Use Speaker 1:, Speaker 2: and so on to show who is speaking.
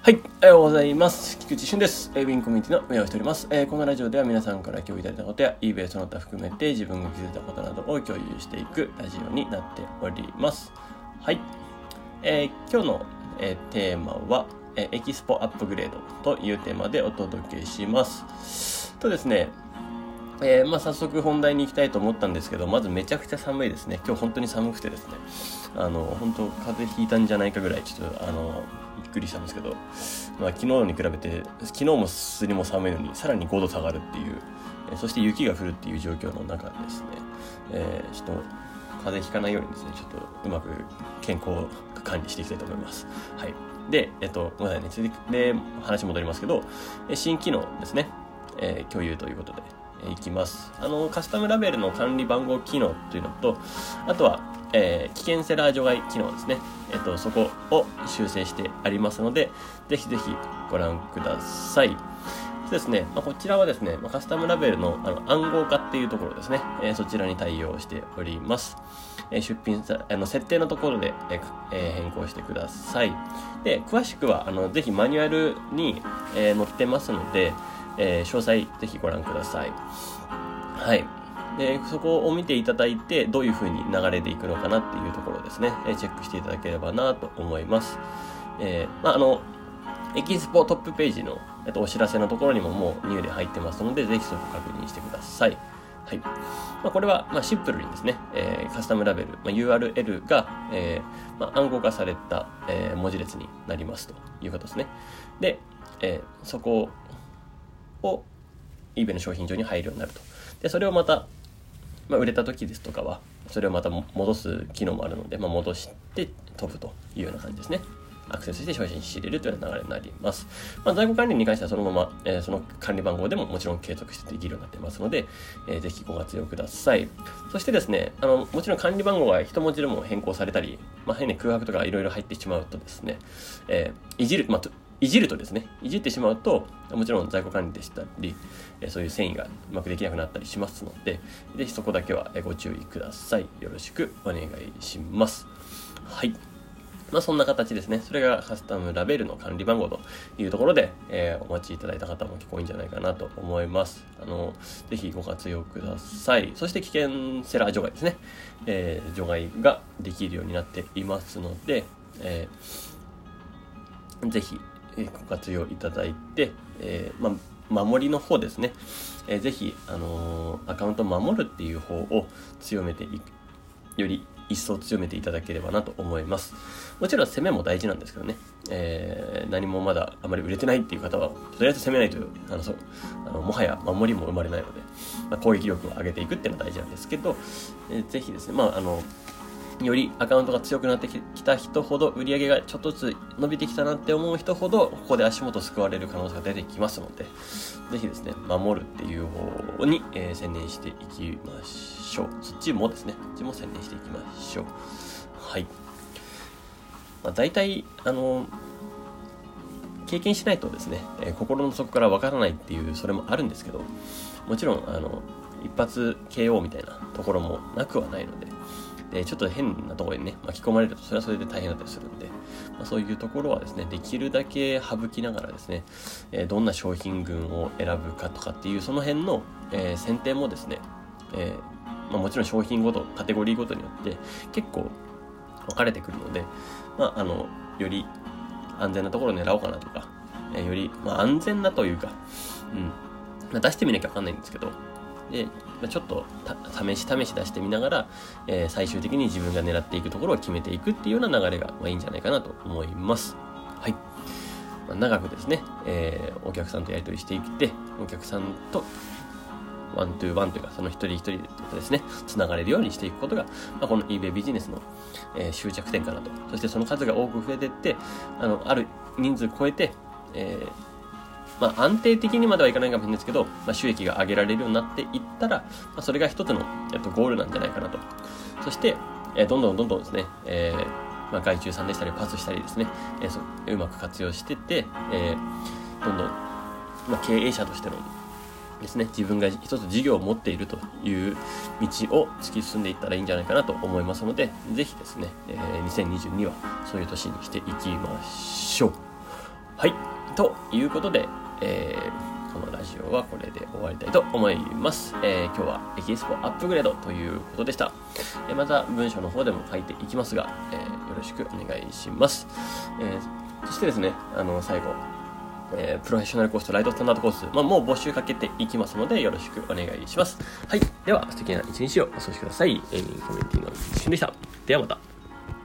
Speaker 1: はい、おはようございます。菊池俊です。ウィンコミュニティの運営をしております、えー、このラジオでは皆さんから共有いただいたことや eBay その他含めて自分が気づいたことなどを共有していくラジオになっております。はい。えー、今日の、えー、テーマは、え、エキスポアップグレードというテーマでお届けします。とですね、えー、まあ、早速本題に行きたいと思ったんですけど、まずめちゃくちゃ寒いですね。今日本当に寒くてですね、あの、本当風邪ひいたんじゃないかぐらい、ちょっと、あの、びっくりしたんですけど、まあ、昨日に比べて、昨日もすにも寒いのに、さらに5度下がるっていう、え、そして雪が降るっていう状況の中ですね、えー、ちょっと、風邪ひかないようにですね、ちょっとうまく健康管理していきたいと思います。はい。で、えっと、ごめんなさいね、続きで話戻りますけど、新機能ですね、えー、共有ということで、いきます。あの、カスタムラベルの管理番号機能というのと、あとは、えー、危険セラー除外機能ですね。えっ、と、そこを修正してありますので、ぜひぜひご覧ください。ですね、まあ、こちらはですね、まあ、カスタムラベルのあの暗号化っていうところですね、えー、そちらに対応しております。えー、出品さ、あの、設定のところで、えー、変更してください。で、詳しくは、あの、ぜひマニュアルに、え載ってますので、えー、詳細ぜひご覧ください。はい。で、そこを見ていただいて、どういう風に流れていくのかなっていうところですね、えチェックしていただければなと思います。えー、まあ、あの、エキスポトップページの、えっと、お知らせのところにももうニューで入ってますので、ぜひそこ確認してください。はい。まあ、これは、まあ、シンプルにですね、えー、カスタムラベル、まあ、URL が、えー、まあ、暗号化された、えー、文字列になりますということですね。で、えー、そこを eBay の商品上に入るようになると。で、それをまた、まあ、売れた時ですとかは、それをまた戻す機能もあるので、まあ、戻して飛ぶというような感じですね。アクセスして商品仕入れるというような流れになります。まあ、在庫管理に関してはそのまま、えー、その管理番号でももちろん継続してできるようになってますので、えー、ぜひご活用ください。そしてですね、あの、もちろん管理番号が一文字でも変更されたり、まあ、変に空白とかいろいろ入ってしまうとですね、えー、いじる、まあ、いじるとですね、いじってしまうと、もちろん在庫管理でしたり、そういう繊維がうまくできなくなったりしますので、ぜひそこだけはご注意ください。よろしくお願いします。はい。まあそんな形ですね。それがカスタムラベルの管理番号というところで、えー、お待ちいただいた方も結構いいんじゃないかなと思います。あの、ぜひご活用ください。そして危険セラー除外ですね。えー、除外ができるようになっていますので、えー、ぜひご活用いただいて、えー、ま守りの方ですね、えー、ぜひ、あの、アカウントを守るっていう方を強めていく、より一層強めていただければなと思います。もちろん攻めも大事なんですけどね、えー、何もまだあまり売れてないっていう方は、とりあえず攻めないと、あの、そう、あのもはや守りも生まれないので、ま、攻撃力を上げていくっていうのは大事なんですけど、えー、ぜひですね、まあ、あの、よりアカウントが強くなってきた人ほど売り上げがちょっとずつ伸びてきたなって思う人ほどここで足元救われる可能性が出てきますのでぜひですね守るっていう方に、えー、専念していきましょう。そっちもですねそっちも専念していきましょう。はい、まあ、大体あの経験しないとですね、えー、心の底からわからないっていうそれもあるんですけどもちろんあの一発 KO みたいなところもなくはないのでで、ちょっと変なところにね、巻き込まれると、それはそれで大変だったりするんで、まあ、そういうところはですね、できるだけ省きながらですね、え、どんな商品群を選ぶかとかっていう、その辺の、えー、選定もですね、え、まあ、もちろん商品ごと、カテゴリーごとによって結構分かれてくるので、まあ、あの、より安全なところを狙おうかなとか、えより、まあ、安全なというか、うん、ま、出してみなきゃ分かんないんですけど、で、ちょっと試し試し出してみながら、えー、最終的に自分が狙っていくところを決めていくっていうような流れが、まあ、いいんじゃないかなと思います。はい。まあ、長くですね、えー、お客さんとやり取りしていって、お客さんとワントゥーワンというか、その一人一人とですね、つながれるようにしていくことが、まあ、この eBay ビジネスの、えー、終着点かなと。そしてその数が多く増えていって、あの、ある人数超えて、えー、まあ、安定的にまではいかないかもしれないですけど、まあ、収益が上げられるようになっていったら、まあ、それが一つの、えっと、ゴールなんじゃないかなと。そして、えー、どんどんどんどんですね、えー、まあ、外注さんでしたり、パスしたりですね、えー、そうまく活用してて、えー、どんどん、まあ、経営者としてのですね、自分が一つ事業を持っているという道を突き進んでいったらいいんじゃないかなと思いますので、ぜひですね、えー、2022はそういう年にしていきましょう。はいということで、えー、このラジオはこれで終わりたいと思います、えー、今日はエキスポアップグレードということでした、えー、また文章の方でも書いていきますが、えよろしくお願いします、えそしてですねあの最後え、プロフェッショナルコースとライトスタンダードコース、まあ、もう募集かけていきますので、よろしくお願いします。はい。では、素敵な一日をお過ごしください。エイミングコミュニティの一瞬でした。ではまた。